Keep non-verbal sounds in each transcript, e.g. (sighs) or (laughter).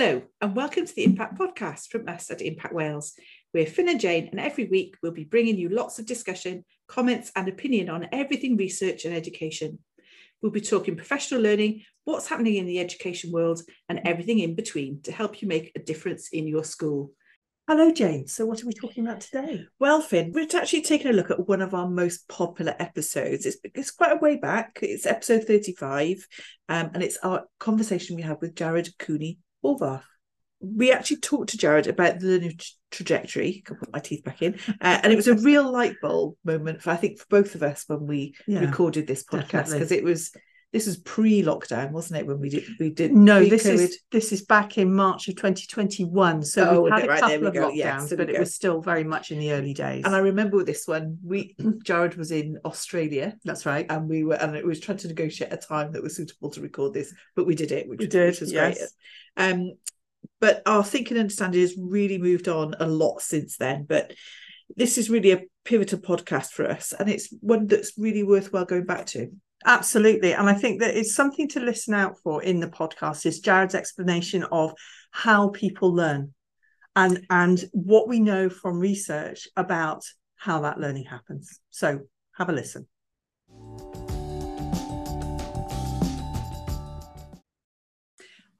Hello, and welcome to the Impact Podcast from us at Impact Wales. We're Fin and Jane, and every week we'll be bringing you lots of discussion, comments, and opinion on everything research and education. We'll be talking professional learning, what's happening in the education world, and everything in between to help you make a difference in your school. Hello, Jane. So, what are we talking about today? Well, Fin, we're actually taking a look at one of our most popular episodes. It's, it's quite a way back. It's episode 35, um, and it's our conversation we had with Jared Cooney Horvath. We actually talked to Jared about the learning trajectory. I can put my teeth back in, uh, and it was a real light bulb moment for I think for both of us when we yeah, recorded this podcast because it was this was pre-lockdown, wasn't it? When we did we did no, this is this is back in March of 2021. So oh, we had a right, couple of go. lockdowns, yeah, so but it was still very much in the early days. And I remember this one. We (clears throat) Jared was in Australia. That's right, and we were and it was trying to negotiate a time that was suitable to record this, but we did it, which, we did, which was yes. great. Um, but our thinking and understanding has really moved on a lot since then. But this is really a pivotal podcast for us, and it's one that's really worthwhile going back to. Absolutely, and I think that it's something to listen out for in the podcast. Is Jared's explanation of how people learn, and and what we know from research about how that learning happens. So have a listen.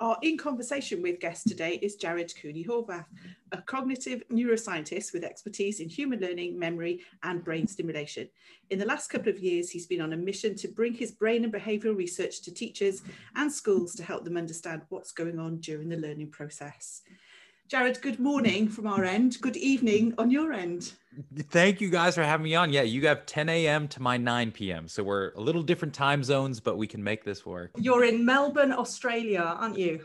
Our in conversation with guest today is Jared Cooney Horvath, a cognitive neuroscientist with expertise in human learning, memory, and brain stimulation. In the last couple of years, he's been on a mission to bring his brain and behavioural research to teachers and schools to help them understand what's going on during the learning process. Jared, good morning from our end. Good evening on your end. Thank you guys for having me on. Yeah, you have 10 a.m. to my 9 p.m. So we're a little different time zones, but we can make this work. You're in Melbourne, Australia, aren't you?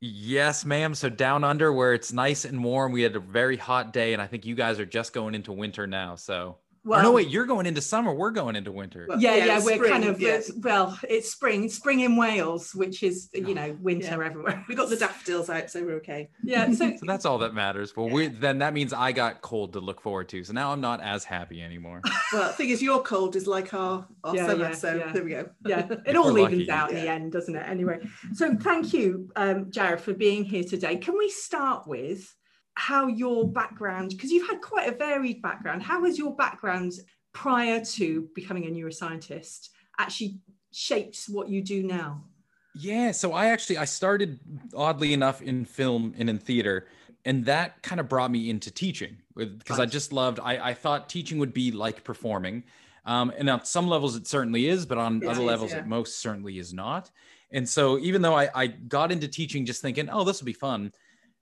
Yes, ma'am. So down under where it's nice and warm. We had a very hot day, and I think you guys are just going into winter now. So well, or no, wait, you're going into summer. We're going into winter. Well, yeah, yeah, yeah we're spring, kind of yeah. well, it's spring, spring in Wales, which is you know winter yeah. everywhere. We got the daffodils out, so we're okay. Yeah, so, (laughs) so that's all that matters. Well, we then that means I got cold to look forward to. So now I'm not as happy anymore. (laughs) well, the thing is, your cold is like our, our yeah, summer. so there we go. (laughs) Yeah, it all evens out in the end, doesn't it? Anyway, so thank you, um, Jared, for being here today. Can we start with? How your background because you've had quite a varied background how has your background prior to becoming a neuroscientist actually shaped what you do now? Yeah, so I actually I started oddly enough in film and in theater, and that kind of brought me into teaching because I just loved. I, I thought teaching would be like performing, um, and on some levels it certainly is, but on other levels yeah. it most certainly is not. And so even though I, I got into teaching just thinking, oh, this will be fun,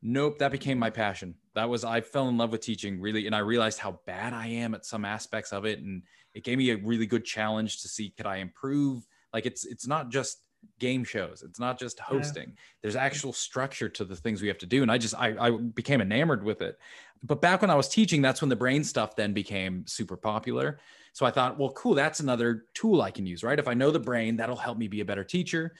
nope, that became my passion. That was I fell in love with teaching really, and I realized how bad I am at some aspects of it, and it gave me a really good challenge to see could I improve. Like it's it's not just game shows. It's not just hosting. Yeah. there's actual structure to the things we have to do and i just I, I became enamored with it. But back when i was teaching that's when the brain stuff then became super popular. So i thought well cool that's another tool i can use right? If i know the brain that'll help me be a better teacher.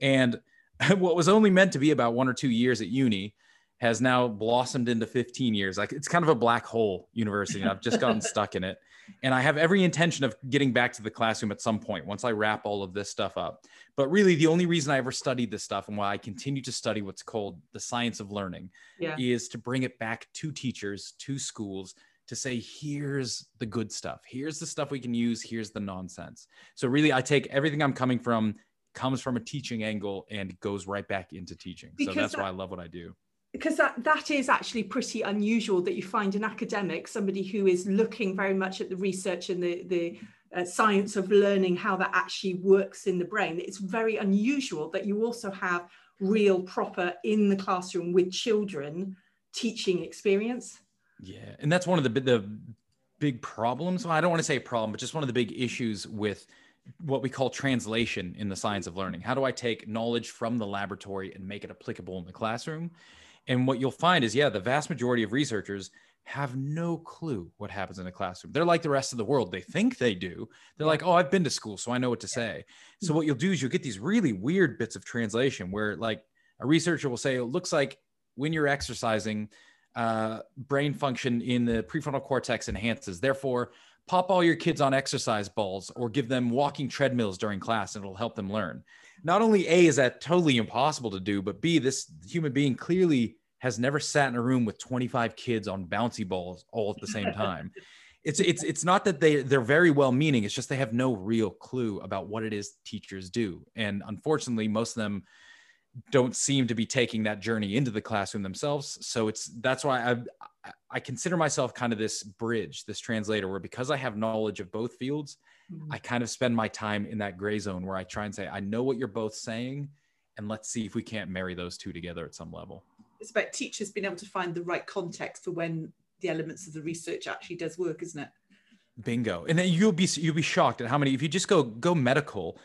And (laughs) what was only meant to be about one or two years at uni has now blossomed into 15 years. Like it's kind of a black hole university. And I've just gotten (laughs) stuck in it. And I have every intention of getting back to the classroom at some point once I wrap all of this stuff up. But really, the only reason I ever studied this stuff and why I continue to study what's called the science of learning yeah. is to bring it back to teachers, to schools, to say, here's the good stuff. Here's the stuff we can use. Here's the nonsense. So, really, I take everything I'm coming from comes from a teaching angle and goes right back into teaching. Because so that's that, why I love what I do because that, that is actually pretty unusual that you find an academic, somebody who is looking very much at the research and the, the uh, science of learning how that actually works in the brain. It's very unusual that you also have real, proper in the classroom with children teaching experience. Yeah, and that's one of the the big problems. Well, I don't want to say a problem, but just one of the big issues with what we call translation in the science of learning. How do I take knowledge from the laboratory and make it applicable in the classroom? And what you'll find is, yeah, the vast majority of researchers have no clue what happens in a classroom. They're like the rest of the world. They think they do. They're like, oh, I've been to school, so I know what to say. So what you'll do is you'll get these really weird bits of translation where, like, a researcher will say, it looks like when you're exercising, uh, brain function in the prefrontal cortex enhances. Therefore, pop all your kids on exercise balls or give them walking treadmills during class and it'll help them learn. Not only A, is that totally impossible to do, but B, this human being clearly has never sat in a room with 25 kids on bouncy balls all at the same (laughs) time. it's it's it's not that they they're very well meaning it's just they have no real clue about what it is teachers do and unfortunately most of them don't seem to be taking that journey into the classroom themselves. So it's that's why i i consider myself kind of this bridge this translator where because i have knowledge of both fields mm-hmm. i kind of spend my time in that gray zone where i try and say i know what you're both saying and let's see if we can't marry those two together at some level. It's about teachers being able to find the right context for when the elements of the research actually does work isn't it? Bingo. And then you'll be you'll be shocked at how many if you just go go medical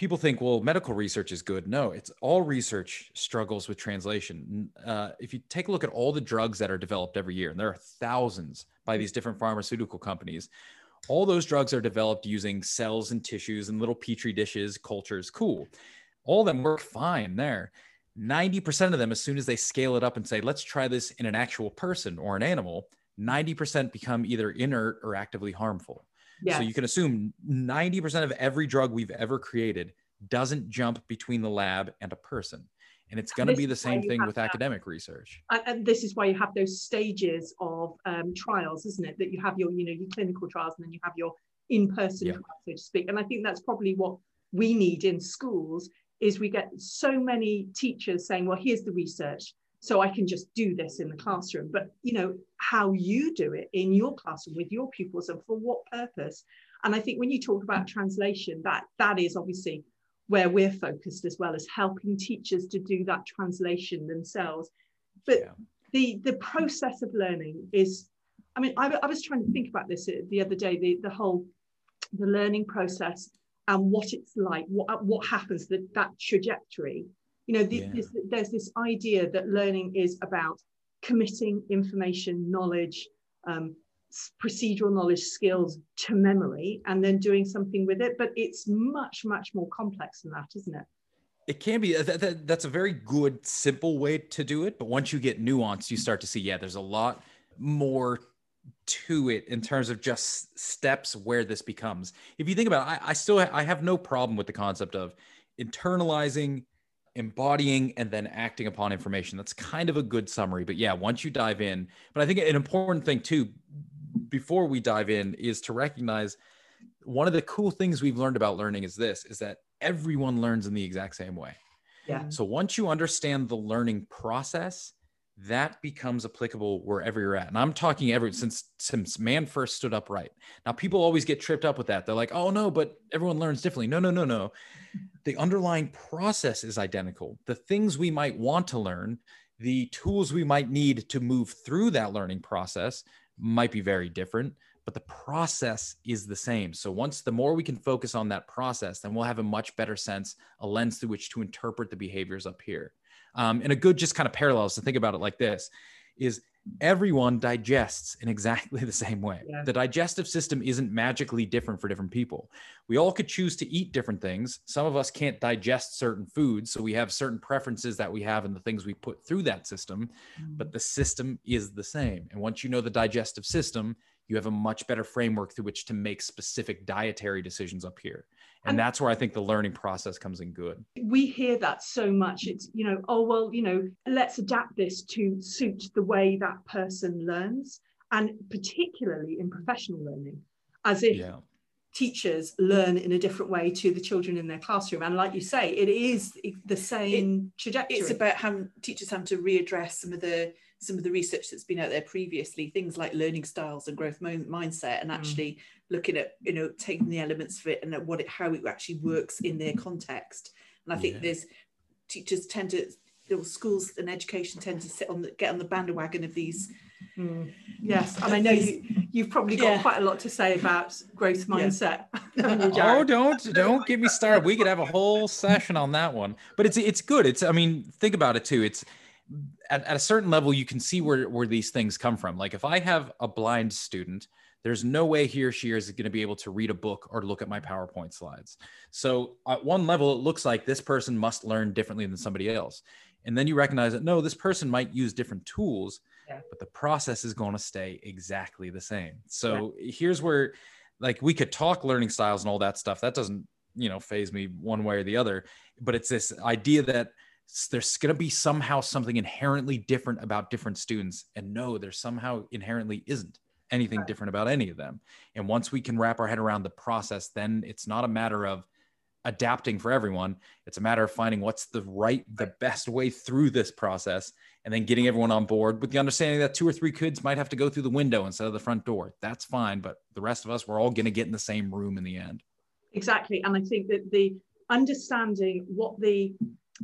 people think, well, medical research is good. No, it's all research struggles with translation. Uh, if you take a look at all the drugs that are developed every year, and there are thousands by these different pharmaceutical companies, all those drugs are developed using cells and tissues and little petri dishes, cultures. Cool. All of them work fine there. 90% of them, as soon as they scale it up and say, let's try this in an actual person or an animal, 90% become either inert or actively harmful. Yes. So you can assume 90% of every drug we've ever created doesn't jump between the lab and a person. And it's going to be the same thing with that. academic research. And this is why you have those stages of um, trials, isn't it? That you have your, you know, your clinical trials and then you have your in-person yeah. trials, so to speak. And I think that's probably what we need in schools is we get so many teachers saying, well, here's the research so I can just do this in the classroom. But you know how you do it in your classroom with your pupils and for what purpose. And I think when you talk about translation, that that is obviously where we're focused as well as helping teachers to do that translation themselves. But yeah. the the process of learning is, I mean, I, I was trying to think about this the other day. The the whole the learning process and what it's like, what what happens that that trajectory you know, the, yeah. this, there's this idea that learning is about committing information, knowledge, um, procedural knowledge, skills to memory, and then doing something with it. But it's much, much more complex than that, isn't it? It can be. That, that, that's a very good, simple way to do it. But once you get nuanced, you start to see, yeah, there's a lot more to it in terms of just steps where this becomes. If you think about it, I, I still I have no problem with the concept of internalizing embodying and then acting upon information. That's kind of a good summary. But yeah, once you dive in, but I think an important thing too, before we dive in, is to recognize one of the cool things we've learned about learning is this is that everyone learns in the exact same way. Yeah. So once you understand the learning process, that becomes applicable wherever you're at. And I'm talking ever since since man first stood upright. Now people always get tripped up with that. They're like, "Oh no, but everyone learns differently." No, no, no, no. The underlying process is identical. The things we might want to learn, the tools we might need to move through that learning process might be very different, but the process is the same. So once the more we can focus on that process, then we'll have a much better sense, a lens through which to interpret the behaviors up here. Um, and a good just kind of parallels to think about it like this is everyone digests in exactly (laughs) the same way. Yeah. The digestive system isn't magically different for different people. We all could choose to eat different things. Some of us can't digest certain foods, so we have certain preferences that we have in the things we put through that system, mm-hmm. but the system is the same. And once you know the digestive system, you have a much better framework through which to make specific dietary decisions up here and, and that's where i think the learning process comes in good we hear that so much it's you know oh well you know let's adapt this to suit the way that person learns and particularly in professional learning as if yeah. teachers learn in a different way to the children in their classroom and like you say it is the same it, trajectory it's about how teachers have to readdress some of the some of the research that's been out there previously, things like learning styles and growth mindset, and mm. actually mm. Looking at you know taking the elements of it and what it how it actually works in their context. And I think yeah. there's teachers tend to schools and education tend to sit on the get on the bandwagon of these. Mm. Yes, and I know you, you've probably got yeah. quite a lot to say about growth mindset. Yeah. (laughs) oh, don't don't (laughs) get me started. We could have a whole session on that one, but it's it's good. It's I mean, think about it too. It's at, at a certain level, you can see where, where these things come from. Like if I have a blind student, there's no way he or she is going to be able to read a book or look at my PowerPoint slides. So at one level, it looks like this person must learn differently than somebody else. And then you recognize that no, this person might use different tools, yeah. but the process is going to stay exactly the same. So yeah. here's where like we could talk learning styles and all that stuff that doesn't you know phase me one way or the other but it's this idea that there's going to be somehow something inherently different about different students and no there somehow inherently isn't anything right. different about any of them. And once we can wrap our head around the process then it's not a matter of adapting for everyone. It's a matter of finding what's the right the best way through this process and then getting everyone on board with the understanding that two or three kids might have to go through the window instead of the front door. That's fine but the rest of us we're all going to get in the same room in the end. Exactly and i think that the understanding what the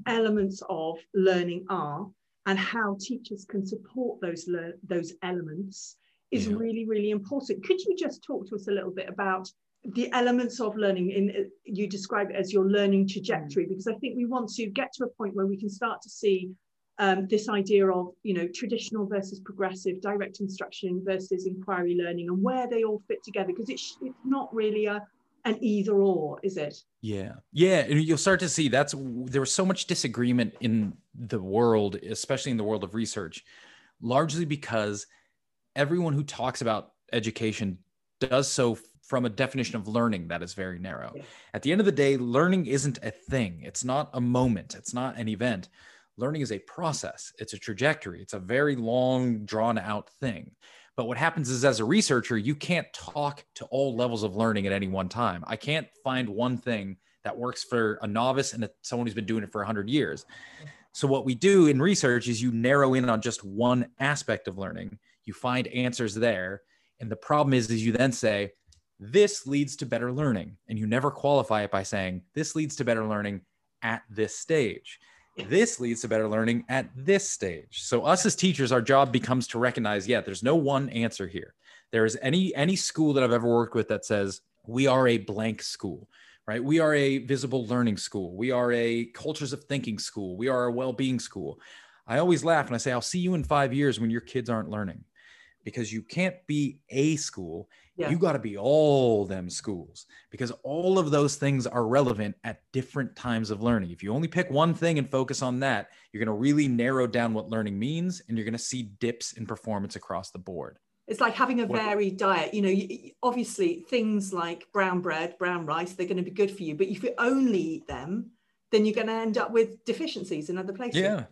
elements of learning are and how teachers can support those those elements is yeah. really really important could you just talk to us a little bit about the elements of learning in you describe it as your learning trajectory mm. because i think we want to get to a point where we can start to see um, this idea of you know traditional versus progressive direct instruction versus inquiry learning and where they all fit together because it's, it's not really a an either or is it yeah yeah and you'll start to see that's there was so much disagreement in the world especially in the world of research largely because everyone who talks about education does so from a definition of learning that is very narrow. At the end of the day, learning isn't a thing. It's not a moment. It's not an event. Learning is a process. It's a trajectory. It's a very long, drawn out thing. But what happens is, as a researcher, you can't talk to all levels of learning at any one time. I can't find one thing that works for a novice and someone who's been doing it for 100 years. So, what we do in research is you narrow in on just one aspect of learning, you find answers there. And the problem is, is you then say, this leads to better learning. And you never qualify it by saying, this leads to better learning at this stage. This leads to better learning at this stage. So us as teachers, our job becomes to recognize, yeah, there's no one answer here. There is any any school that I've ever worked with that says we are a blank school, right? We are a visible learning school. We are a cultures of thinking school. We are a well-being school. I always laugh and I say, I'll see you in five years when your kids aren't learning because you can't be a school yeah. you got to be all them schools because all of those things are relevant at different times of learning. If you only pick one thing and focus on that you're going to really narrow down what learning means and you're going to see dips in performance across the board. It's like having a varied diet. You know obviously things like brown bread brown rice they're going to be good for you but if you only eat them then you're going to end up with deficiencies in other places. Yeah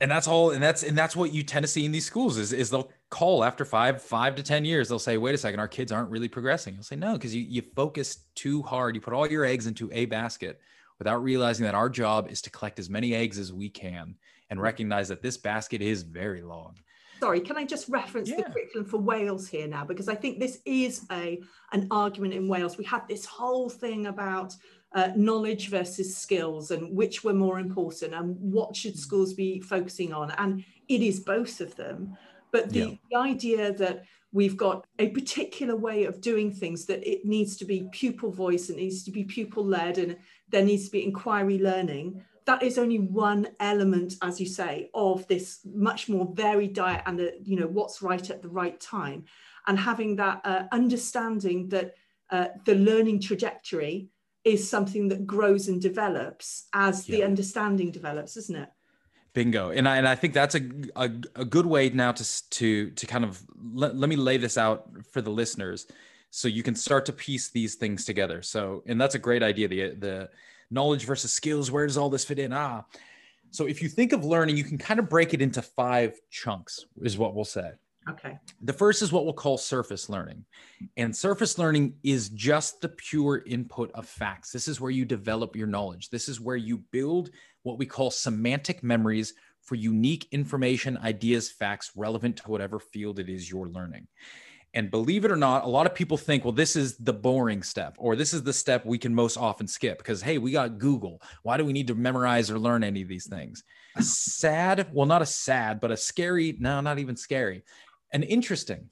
and that's all and that's and that's what you tend to see in these schools is, is they'll call after five five to ten years. They'll say wait a second our kids aren't really progressing. You'll say no because you, you focus too hard. You put all your eggs into a basket without realizing that our job is to collect as many eggs as we can and mm-hmm. recognize that this basket is very long. Sorry can i just reference yeah. the curriculum for wales here now? Because i think this is a an argument in wales. We had this whole thing about uh, knowledge versus skills and which were more important and what should mm. schools be focusing on and it is both of them but the, yeah. the idea that we've got a particular way of doing things that it needs to be pupil voice and it needs to be pupil led and there needs to be inquiry learning that is only one element as you say of this much more varied diet and the, you know what's right at the right time and having that uh, understanding that uh, the learning trajectory is something that grows and develops as yeah. the understanding develops, isn't it? Bingo. And I, and I think that's a, a, a good way now to, to, to kind of let, let me lay this out for the listeners so you can start to piece these things together. So, and that's a great idea. The, the knowledge versus skills, where does all this fit in? Ah, so if you think of learning, you can kind of break it into five chunks is what we'll say. Okay. The first is what we'll call surface learning. And surface learning is just the pure input of facts. This is where you develop your knowledge. This is where you build what we call semantic memories for unique information, ideas, facts relevant to whatever field it is you're learning. And believe it or not, a lot of people think, well, this is the boring step, or this is the step we can most often skip because, hey, we got Google. Why do we need to memorize or learn any of these things? A sad, well, not a sad, but a scary, no, not even scary an interesting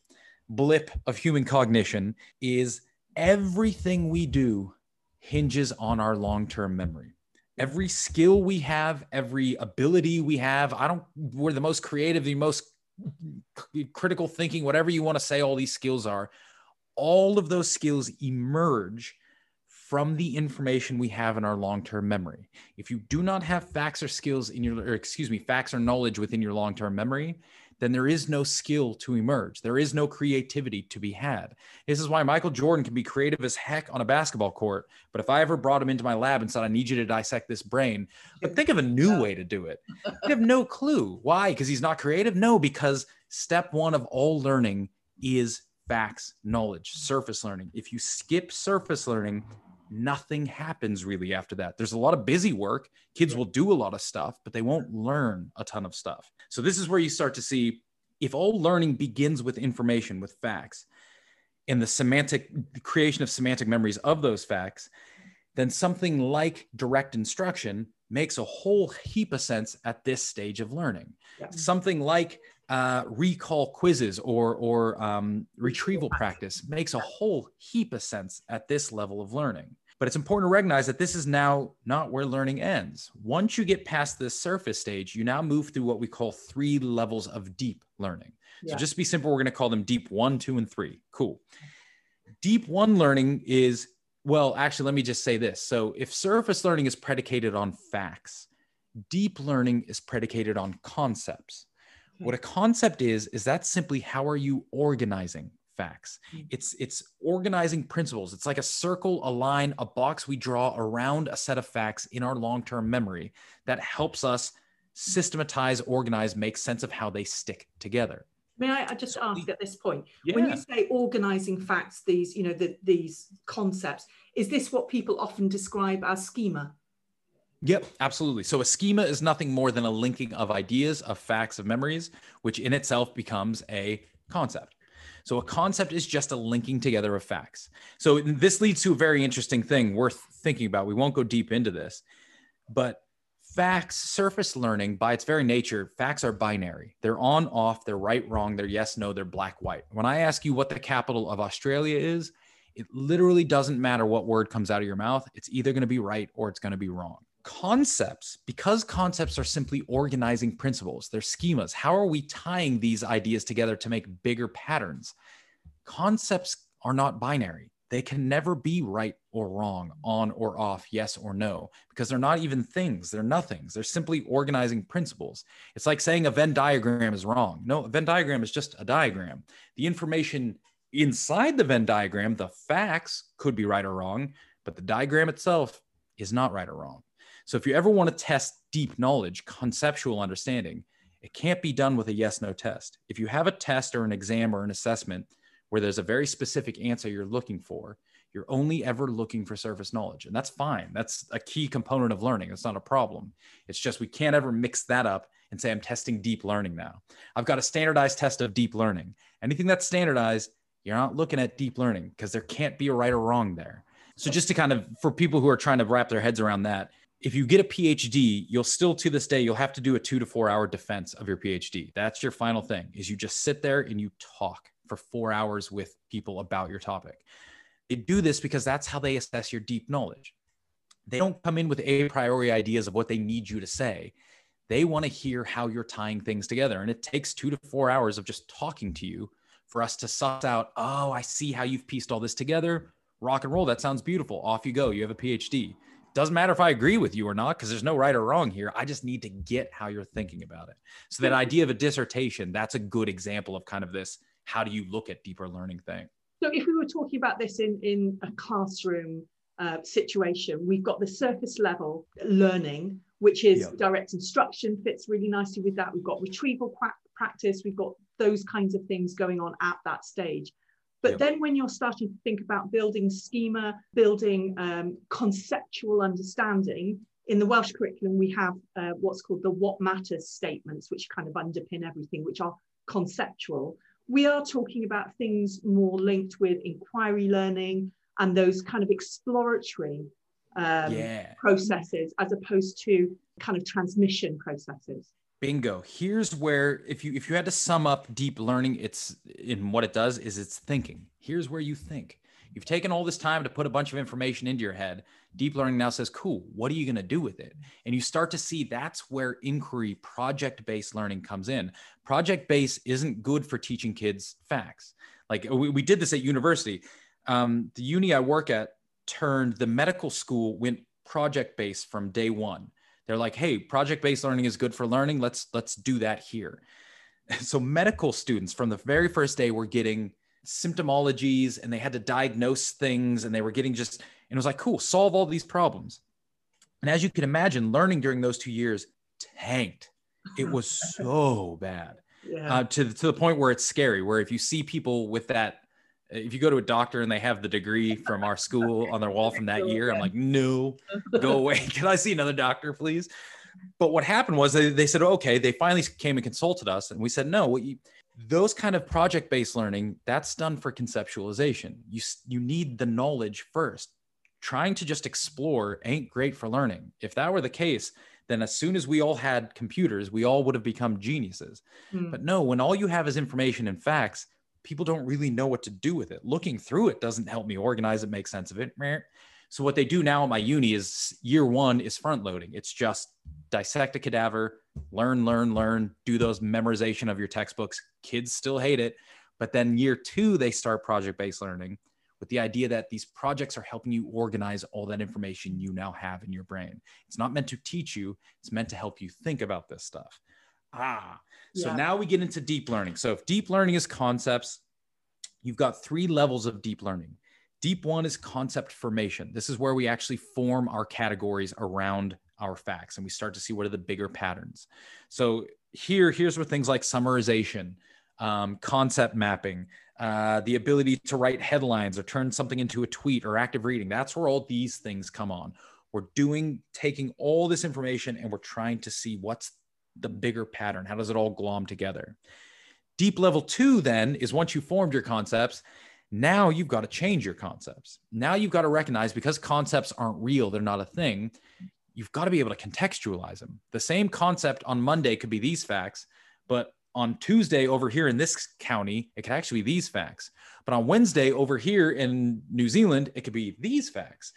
blip of human cognition is everything we do hinges on our long-term memory every skill we have every ability we have i don't we're the most creative the most critical thinking whatever you want to say all these skills are all of those skills emerge from the information we have in our long-term memory. If you do not have facts or skills in your, or excuse me, facts or knowledge within your long-term memory, then there is no skill to emerge. There is no creativity to be had. This is why Michael Jordan can be creative as heck on a basketball court. But if I ever brought him into my lab and said, I need you to dissect this brain, but think of a new way to do it. You have no clue. Why? Because he's not creative? No, because step one of all learning is facts, knowledge, surface learning. If you skip surface learning, nothing happens really after that. There's a lot of busy work. Kids will do a lot of stuff, but they won't learn a ton of stuff. So, this is where you start to see if all learning begins with information, with facts, and the semantic the creation of semantic memories of those facts, then something like direct instruction makes a whole heap of sense at this stage of learning. Yeah. Something like uh, recall quizzes or or um, retrieval practice makes a whole heap of sense at this level of learning. But it's important to recognize that this is now not where learning ends. Once you get past this surface stage, you now move through what we call three levels of deep learning. Yeah. So just to be simple, we're going to call them deep one, two, and three. Cool. Deep one learning is, well, actually, let me just say this. So if surface learning is predicated on facts, deep learning is predicated on concepts. What a concept is, is that simply how are you organizing facts? Hmm. It's it's organizing principles. It's like a circle, a line, a box we draw around a set of facts in our long-term memory that helps us systematize, organize, make sense of how they stick together. May I, just ask at this point, yeah. when you say organizing facts, these, you know, the, these concepts, is this what people often describe as schema? Yep, absolutely. So a schema is nothing more than a linking of ideas, of facts, of memories, which in itself becomes a concept. So a concept is just a linking together of facts. So this leads to a very interesting thing worth thinking about. We won't go deep into this, but facts, surface learning, by its very nature, facts are binary. They're on, off, they're right, wrong, they're yes, no, they're black, white. When I ask you what the capital of Australia is, it literally doesn't matter what word comes out of your mouth. It's either going to be right or it's going to be wrong concepts, because concepts are simply organizing principles, they're schemas. How are we tying these ideas together to make bigger patterns? Concepts are not binary. They can never be right or wrong, on or off, yes or no, because they're not even things. They're nothings. They're simply organizing principles. It's like saying a Venn diagram is wrong. No, a Venn diagram is just a diagram. The information inside the Venn diagram, the facts could be right or wrong, but the diagram itself is not right or wrong. So if you ever want to test deep knowledge, conceptual understanding, it can't be done with a yes no test. If you have a test or an exam or an assessment where there's a very specific answer you're looking for, you're only ever looking for surface knowledge. And that's fine. That's a key component of learning. It's not a problem. It's just we can't ever mix that up and say, I'm testing deep learning now. I've got a standardized test of deep learning. Anything that's standardized, you're not looking at deep learning because there can't be a right or wrong there. So, just to kind of, for people who are trying to wrap their heads around that, if you get a PhD, you'll still to this day, you'll have to do a two to four hour defense of your PhD. That's your final thing is you just sit there and you talk for four hours with people about your topic. They do this because that's how they assess your deep knowledge. They don't come in with a priori ideas of what they need you to say. They want to hear how you're tying things together. And it takes two to four hours of just talking to you for us to suss out, oh, I see how you've pieced all this together. Rock and roll. That sounds beautiful. Off you go. You have a PhD doesn't matter if I agree with you or not, because there's no right or wrong here. I just need to get how you're thinking about it. So that idea of a dissertation, that's a good example of kind of this. How do you look at deeper learning thing? So if we were talking about this in, in a classroom uh, situation, we've got the surface level learning, which is yep. direct instruction fits really nicely with that. We've got retrieval practice. We've got those kinds of things going on at that stage. But yep. then when you're starting to think about building schema, building um, conceptual understanding, in the Welsh curriculum, we have uh, what's called the what matters statements, which kind of underpin everything, which are conceptual. We are talking about things more linked with inquiry learning and those kind of exploratory um, yeah. processes as opposed to kind of transmission processes. Bingo. Here's where if you if you had to sum up deep learning, it's in what it does is it's thinking. Here's where you think. You've taken all this time to put a bunch of information into your head. Deep learning now says, cool, what are you going to do with it? And you start to see that's where inquiry, project based learning comes in. Project based isn't good for teaching kids facts. Like we, we did this at university. Um, the uni I work at, turned the medical school went project based from day one. They're like, hey, project based learning is good for learning. Let's let's do that here. (laughs) So medical students from the very first day were getting symptomologies and they had to diagnose things and they were getting just and it was like, cool, solve all these problems. And as you can imagine, learning during those two years tanked. It was (laughs) so bad yeah. uh, to, to the point where it's scary, where if you see people with that, if you go to a doctor and they have the degree from our school on their wall from that year, I'm like, no, (laughs) go away. (laughs) Can I see another doctor, please? But what happened was they, they said, okay, they finally came and consulted us. And we said, no, what you, those kind of project based learning, that's done for conceptualization. You, you need the knowledge first. Trying to just explore ain't great for learning. If that were the case, then as soon as we all had computers, we all would have become geniuses. Mm. But no, when all you have is information and facts, people don't really know what to do with it. Looking through it doesn't help me organize it, make sense of it. So what they do now at my uni is year one is front loading. It's just dissect a cadaver, learn, learn, learn, do those memorization of your textbooks. Kids still hate it. But then year two, they start project based learning with the idea that these projects are helping you organize all that information you now have in your brain. It's not meant to teach you, it's meant to help you think about this stuff. Ah, so yeah. now we get into deep learning. So if deep learning is concepts, you've got three levels of deep learning. Deep one is concept formation. This is where we actually form our categories around our facts and we start to see what are the bigger patterns. So here, here's where things like summarization, um, concept mapping, uh, the ability to write headlines or turn something into a tweet or active reading. That's where all these things come on. We're doing, taking all this information and we're trying to see what's the bigger pattern. How does it all glom together? Deep level two, then, is once you formed your concepts, now you've got to change your concepts. Now you've got to recognize because concepts aren't real, they're not a thing, you've got to be able to contextualize them. The same concept on Monday could be these facts, but on Tuesday over here in this county, it could actually be these facts. But on Wednesday over here in New Zealand, it could be these facts.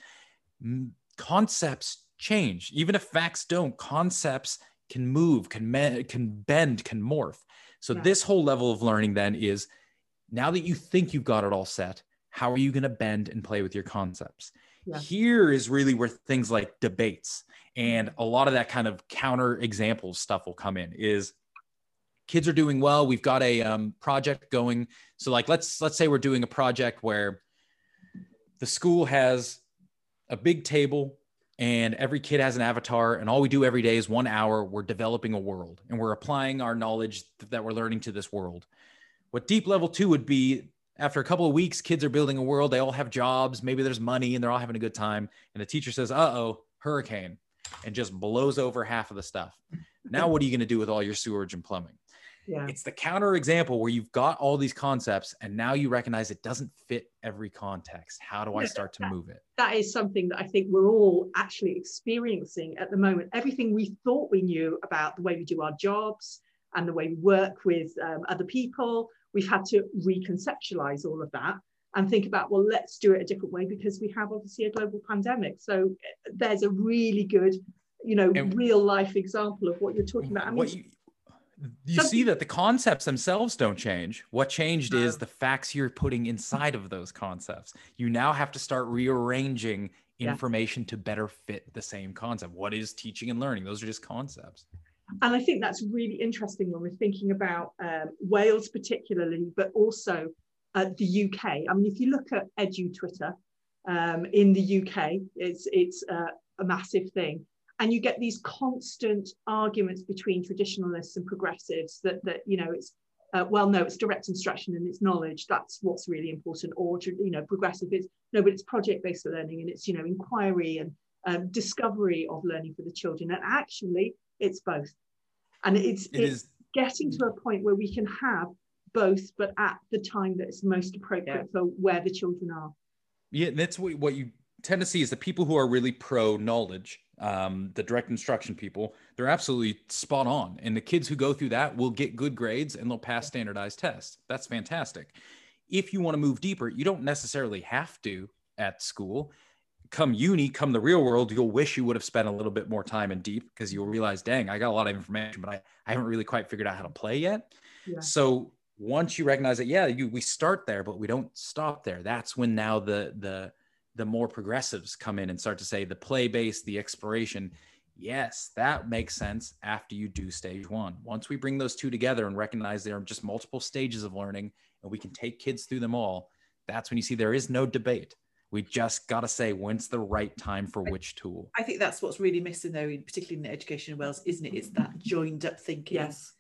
Concepts change. Even if facts don't, concepts can move, can, me- can bend, can morph. So, yeah. this whole level of learning then is now that you think you've got it all set, how are you going to bend and play with your concepts? Yeah. Here is really where things like debates and a lot of that kind of counter examples stuff will come in is kids are doing well we've got a um, project going so like let's let's say we're doing a project where the school has a big table and every kid has an avatar and all we do every day is one hour we're developing a world and we're applying our knowledge that we're learning to this world. What deep level two would be after a couple of weeks kids are building a world they all have jobs maybe there's money and they're all having a good time and the teacher says uh-oh hurricane and just blows over half of the stuff. Now what are you going to do with all your sewage and plumbing yeah. It's the counter example where you've got all these concepts and now you recognize it doesn't fit every context. How do I start to move it? That is something that I think we're all actually experiencing at the moment. Everything we thought we knew about the way we do our jobs and the way we work with um, other people, we've had to reconceptualize all of that and think about, well, let's do it a different way because we have obviously a global pandemic. So eh, there's a really good you know and real life example of what you're talking about. I mean, you, you see that the concepts themselves don't change. What changed is the facts you're putting inside of those concepts. You now have to start rearranging information yeah. to better fit the same concept. What is teaching and learning? Those are just concepts. And I think that's really interesting when we're thinking about um, Wales, particularly, but also uh, the UK. I mean, if you look at Edu Twitter um, in the UK, it's it's uh, a massive thing and you get these constant arguments between traditionalists and progressives that that you know it's uh, well no it's direct instruction and it's knowledge. That's what's really important. Or you know progressive is no but it's project based learning and it's you know inquiry and um, discovery of learning for the children. And actually it's both. And it's it it's is. getting to a point where we can have both but at the time that is most appropriate yeah. for where the children are. Yeah that's what, what you tend to see is the people who are really pro knowledge um, the direct instruction people, they're absolutely spot on. And the kids who go through that will get good grades and they'll pass standardized tests. That's fantastic. If you want to move deeper, you don't necessarily have to at school. Come uni, come the real world, you'll wish you would have spent a little bit more time in deep because you'll realize, dang, I got a lot of information, but I, I haven't really quite figured out how to play yet. Yeah. So once you recognize that, yeah, you, we start there, but we don't stop there. That's when now the the the more progressives come in and start to say the play base, the exploration. Yes, that makes sense after you do stage one. Once we bring those two together and recognize there are just multiple stages of learning and we can take kids through them all, that's when you see there is no debate. We just got to say when's the right time for which tool. I think that's what's really missing, though, particularly in education in Wales, isn't it? It's that joined up thinking Yes.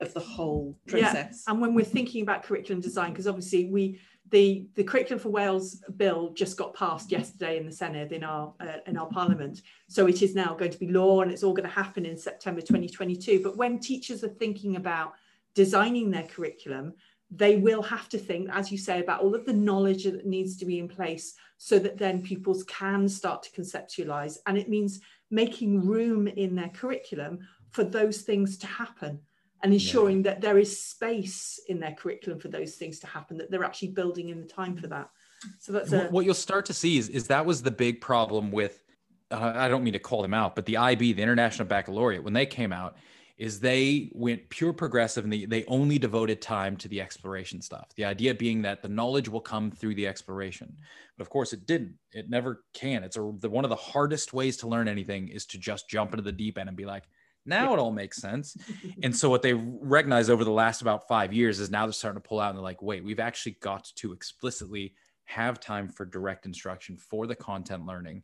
of the whole process. And when we're thinking about curriculum design, because obviously we the the curriculum for Wales bill just got passed yesterday in the Senedd in our uh, in our Parliament, so it is now going to be law and it's all going to happen in September 2022. But when teachers are thinking about designing their curriculum, they will have to think, as you say, about all of the knowledge that needs to be in place so that then pupils can start to conceptualize. And it means making room in their curriculum for those things to happen and ensuring yeah. that there is space in their curriculum for those things to happen, that they're actually building in the time for that. So that's a- what you'll start to see is, is that was the big problem with, uh, I don't mean to call them out, but the IB, the International Baccalaureate, when they came out, is they went pure progressive and they, they only devoted time to the exploration stuff. The idea being that the knowledge will come through the exploration. But of course, it didn't. It never can. It's a, the, one of the hardest ways to learn anything is to just jump into the deep end and be like, now it all makes sense. (laughs) and so what they recognize over the last about five years is now they're starting to pull out and they're like, wait, we've actually got to explicitly have time for direct instruction for the content learning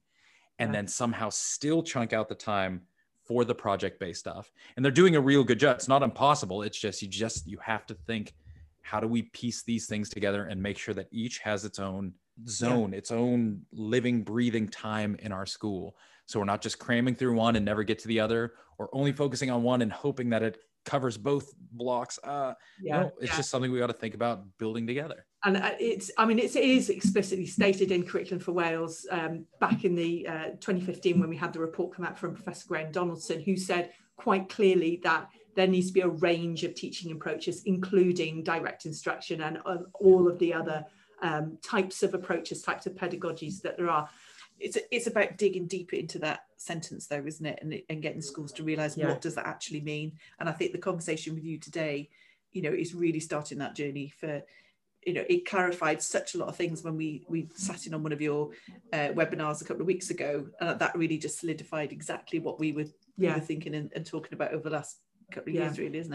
and yeah. then somehow still chunk out the time for the project based stuff and they're doing a real good job it's not impossible it's just you just you have to think how do we piece these things together and make sure that each has its own zone yeah. its own living breathing time in our school so we're not just cramming through one and never get to the other. Or only focusing on one and hoping that it covers both blocks. Uh yeah. no, it's yeah. just something we got to think about building together. And uh, it's i mean it's, it is explicitly stated in curriculum for wales um, back in the uh, 2015 when we had the report come out from professor graham donaldson who said quite clearly that there needs to be a range of teaching approaches including direct instruction and uh, all of the other um, types of approaches types of pedagogies that there are it's it's about digging deeper into that sentence though isn't it and, and getting schools to realize yeah. what does that actually mean and i think the conversation with you today you know is really starting that journey for you know it clarified such a lot of things when we we sat in on one of your uh, webinars a couple of weeks ago and that really just solidified exactly what we were, yeah. we were thinking and, and, talking about over the last couple of yeah. years really isn't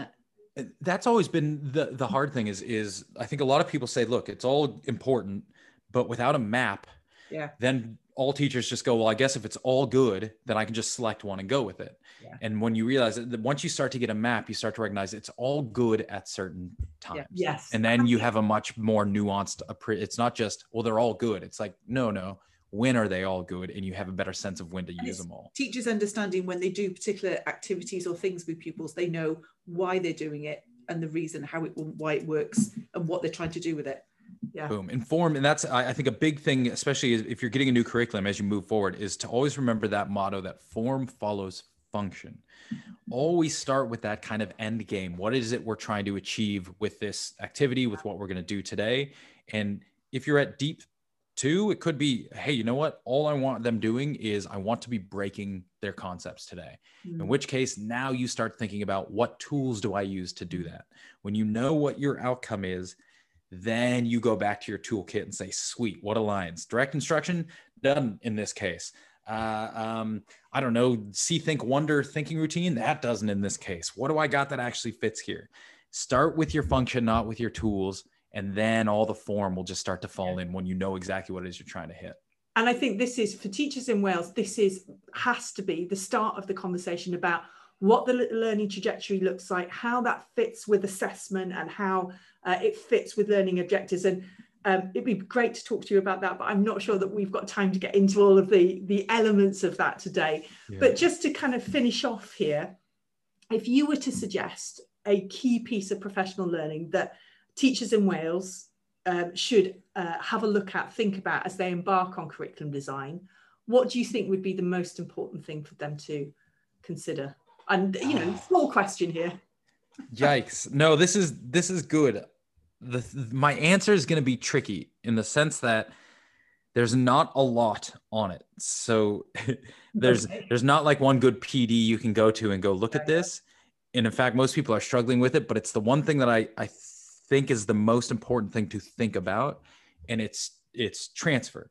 it that's always been the the hard thing is is i think a lot of people say look it's all important but without a map yeah then all teachers just go, well, I guess if it's all good, then I can just select one and go with it. Yeah. And when you realize that once you start to get a map, you start to recognize it's all good at certain times. Yeah. Yes. And then you have a much more nuanced, it's not just, well, they're all good. It's like, no, no, when are they all good? And you have a better sense of when to and use them all. Teachers understanding when they do particular activities or things with pupils, they know why they're doing it and the reason how it, why it works and what they're trying to do with it yeah. boom inform and that's I, think a big thing especially if you're getting a new curriculum as you move forward is to always remember that motto that form follows function. Always start with that kind of end game. What is it we're trying to achieve with this activity with what we're going to do today? And if you're at deep two it could be hey you know what? All i want them doing is i want to be breaking their concepts today. Mm-hmm. in mm. which case now you start thinking about what tools do i use to do that? When you know what your outcome is then you go back to your toolkit and say, sweet, what aligns? Direct instruction, done in this case. Uh, um, I don't know, see, think, wonder thinking routine, that doesn't in this case. What do I got that actually fits here? Start with your function, not with your tools. And then all the form will just start to fall in when you know exactly what it is you're trying to hit. And I think this is for teachers in Wales, this is has to be the start of the conversation about what the learning trajectory looks like, how that fits with assessment and how uh, it fits with learning objectives. And um, it'd be great to talk to you about that, but I'm not sure that we've got time to get into all of the, the elements of that today. Yeah. But just to kind of finish off here, if you were to suggest a key piece of professional learning that teachers in Wales um, should uh, have a look at, think about as they embark on curriculum design, what do you think would be the most important thing for them to consider? And you know, (sighs) small question here. Yikes! No, this is this is good. The my answer is going to be tricky in the sense that there's not a lot on it. So (laughs) there's okay. there's not like one good PD you can go to and go look at this. And in fact, most people are struggling with it, but it's the one thing that I I think is the most important thing to think about, and it's it's transfer.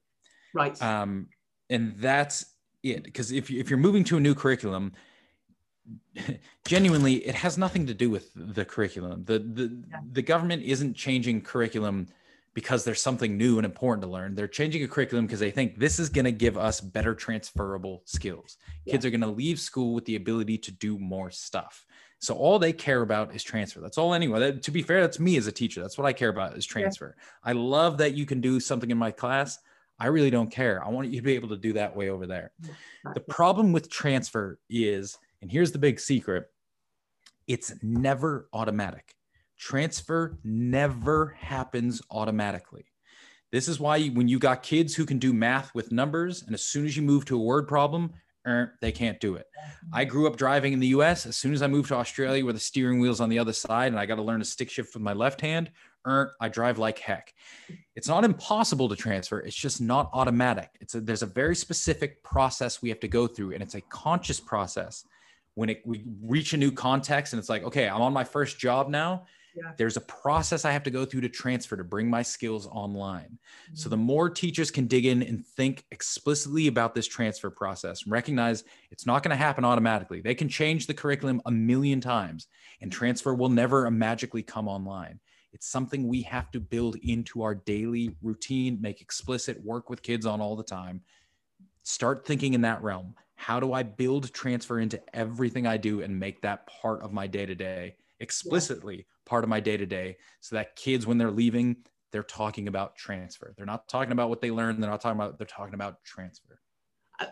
Right. Um, and that's it. Because if, you, if you're moving to a new curriculum, (laughs) genuinely, it has nothing to do with the curriculum. The, the, Yeah. the government isn't changing curriculum because there's something new and important to learn. They're changing a curriculum because they think this is going to give us better transferable skills. Kids are going to leave school with the ability to do more stuff. So all they care about is transfer. That's all anyway. That, to be fair, that's me as a teacher. That's what I care about is transfer. I love that you can do something in my class. I really don't care. I want you to be able to do that way over there. The problem with transfer is, and here's the big secret, it's never automatic. Transfer never happens automatically. This is why when you got kids who can do math with numbers, and as soon as you move to a word problem, er, they can't do it. I grew up driving in the US. As soon as I moved to Australia, where the steering wheel's on the other side, and I got to learn to stick shift with my left hand, er, I drive like heck. It's not impossible to transfer. It's just not automatic. It's a, there's a very specific process we have to go through, and it's a conscious process. When it, we reach a new context, and it's like, okay, I'm on my first job now. Yeah. There's a process I have to go through to transfer to bring my skills online. So Mm-hmm. the more teachers can dig in and think explicitly about this transfer process and recognize it's not going to happen automatically. They can change the curriculum a million times and transfer will never magically come online. It's something we have to build into our daily routine, make explicit, work with kids on all the time. Start thinking in that realm. How do I build transfer into everything I do and make that part of my day to day, explicitly part of my day to day, so that kids, when they're leaving, they're talking about transfer. They're not talking about what they learned. They're not talking about, they're talking about transfer.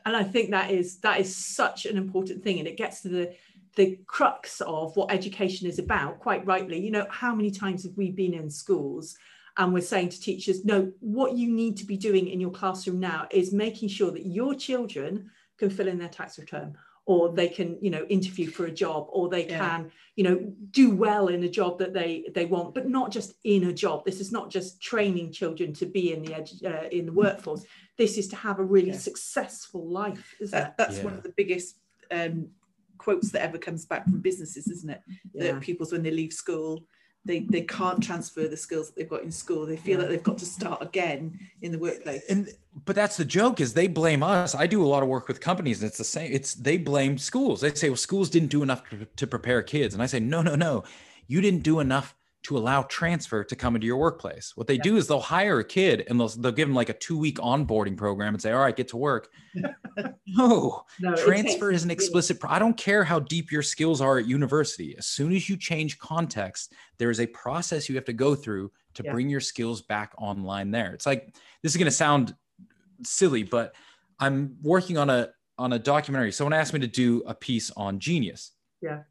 and I think that is that is such an important thing, and it gets to the the crux of what education is about. Quite rightly, you know, how many times have we been in schools and we're saying to teachers, no, what you need to be doing in your classroom now is making sure that your children can fill in their tax return or they can you know interview for a job or they Yeah. can you know do well in a job that they they want but not just in a job this is not just training children to be in the edu- uh, in the workforce this is to have a really Yeah. successful life isn't That, that's one of the biggest um, quotes that ever comes back from businesses, isn't it? it That pupils, when they leave school, they, they can't transfer the skills that they've got in school. They feel that they've got to start again in the workplace. And but that's the joke is they blame us. I do a lot of work with companies and it's the same. It's they blame schools. They say, well, schools didn't do enough to, to prepare kids. And I say, no, no, no. You didn't do enough to allow transfer to come into your workplace. What they do is they'll hire a kid and they'll, they'll give them like a two week onboarding program and say, all right, get to work. (laughs) no, No, transfer is an explicit pro- i don't care how deep your skills are at university as soon as you change context there is a process you have to go through to Yeah. bring your skills back online there it's like this is going to sound silly but i'm working on a on a documentary someone asked me to do a piece on genius Yeah.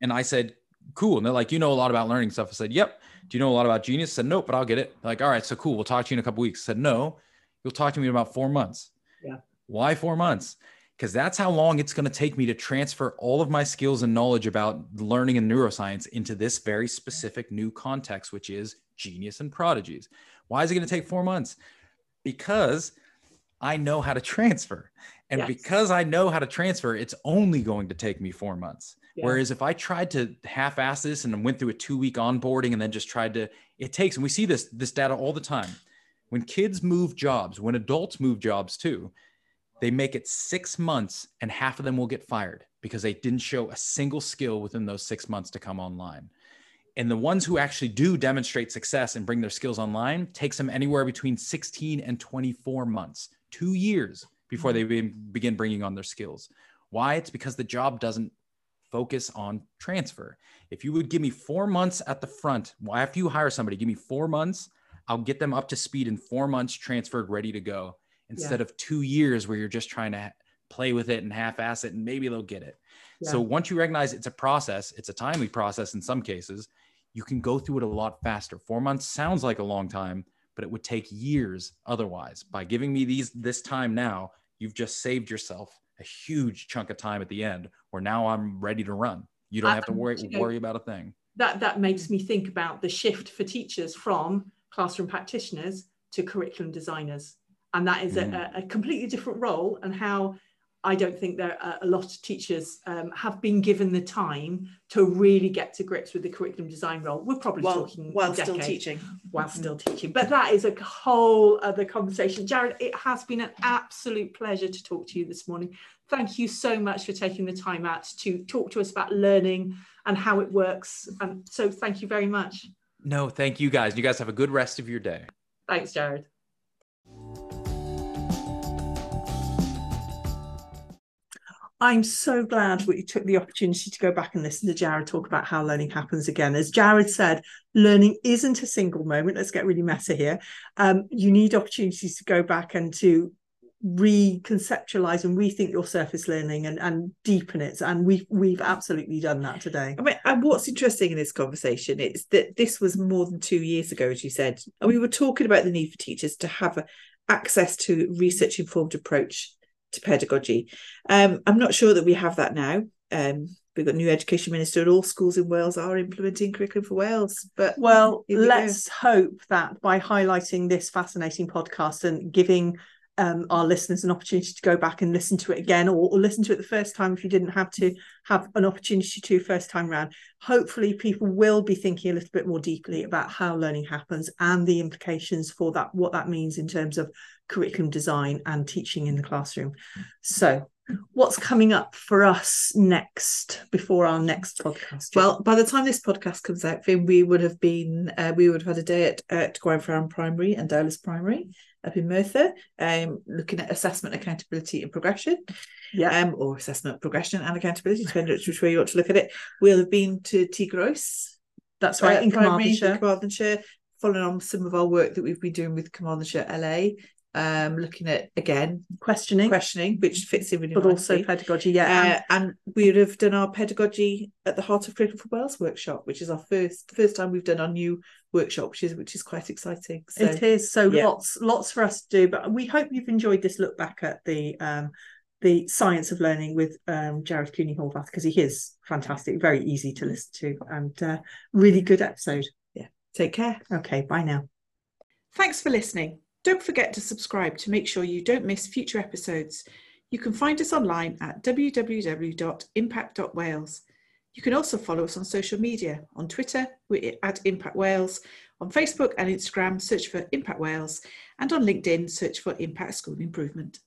and i said cool and they're like you know a lot about learning stuff i said yep do you know a lot about genius I said nope but i'll get it They're like all right so cool we'll talk to you in a couple weeks I said no you'll talk to me in about four months Yeah. why four months because that's how long it's going to take me to transfer all of my skills and knowledge about learning and neuroscience into this very specific new context, which is genius and prodigies. Why is it going to take four months? Because I know how to transfer. And Yes. because I know how to transfer, it's only going to take me four months. Yeah. Whereas if I tried to half-ass this and went through a two-week onboarding and then just tried to, it takes, and we see this this data all the time. When kids move jobs, when adults move jobs too, they make it six months and half of them will get fired because they didn't show a single skill within those six months to come online. And the ones who actually do demonstrate success and bring their skills online takes them anywhere between 16 and 24 months, two years before mm-hmm. they be- begin bringing on their skills. Why? It's because the job doesn't focus on transfer. If you would give me four months at the front, well, after you hire somebody, give me four months, I'll get them up to speed in four months, transferred, ready to go, instead of two years where you're just trying to play with it and half-ass it, and maybe they'll get it. So once you recognize it's a process, it's a timely process in some cases, you can go through it a lot faster. Four months sounds like a long time, but it would take years otherwise. By giving me these this time now, you've just saved yourself a huge chunk of time at the end where now I'm ready to run. You don't have to worry you know, worry about a thing. that that makes me think about the shift for teachers from classroom practitioners to curriculum designers and that is a, Mm. a completely different role and how I don't think there are a lot of teachers um, have been given the time to really get to grips with the curriculum design role. We're probably while, talking while still teaching. While still teaching. But that is a whole other conversation. Jared, it has been an absolute pleasure to talk to you this morning. Thank you so much for taking the time out to talk to us about learning and how it works. And so thank you very much. No, thank you guys. You guys have a good rest of your day. Thanks, Jared. I'm so glad we took the opportunity to go back and listen to Jared talk about how learning happens again. As Jared said, learning isn't a single moment. Let's get really meta here. Um, you need opportunities to go back and to reconceptualize and rethink your surface learning and, and deepen it. And we've we've absolutely done that today. I mean, and what's interesting in this conversation is that this was more than two years ago, as you said, and we were talking about the need for teachers to have access to research informed approach to pedagogy. Um, I'm not sure that we have that now. Um, we've got new education minister and all schools in Wales are implementing curriculum for Wales. But well, let's go. hope that by highlighting this fascinating podcast and giving um, our listeners an opportunity to go back and listen to it again or, or, listen to it the first time if you didn't have to have an opportunity to first time round. Hopefully people will be thinking a little bit more deeply about how learning happens and the implications for that what that means in terms of curriculum design and teaching in the classroom. So what's coming up for us next before our next podcast well by the time this podcast comes out Fin, we would have been uh, we would have had a day at, at Gwaun Primary and Dowlais Primary up in Merthyr, um, looking at assessment, accountability, and progression. Yeah. Um, or assessment, progression, and accountability, depending which way you want to look at it. We'll have been to Tŷ Groes. That's right, uh, in Carmarthenshire. Carmarthenshire, following on some of our work that we've been doing with Carmarthenshire LA um, looking at again questioning, questioning, which fits in really but nicely. also pedagogy. Yeah, uh, and we would have done our pedagogy at the Heart of Curriculum for Wales workshop, which is our first the first time we've done our new workshop, which is which is quite exciting. So, it is so yeah. lots lots for us to do, but we hope you've enjoyed this look back at the um, the science of learning with um, Jared Cooney Horvath because he is fantastic, very easy to listen to, and uh, really good episode. Yeah, take care. Okay, bye now. Thanks for listening. Don't forget to subscribe to make sure you don't miss future episodes. You can find us online at www.impact.wales. You can also follow us on social media. On Twitter, we're at Impact Wales. On Facebook and Instagram, search for Impact Wales. And on LinkedIn, search for Impact School Improvement.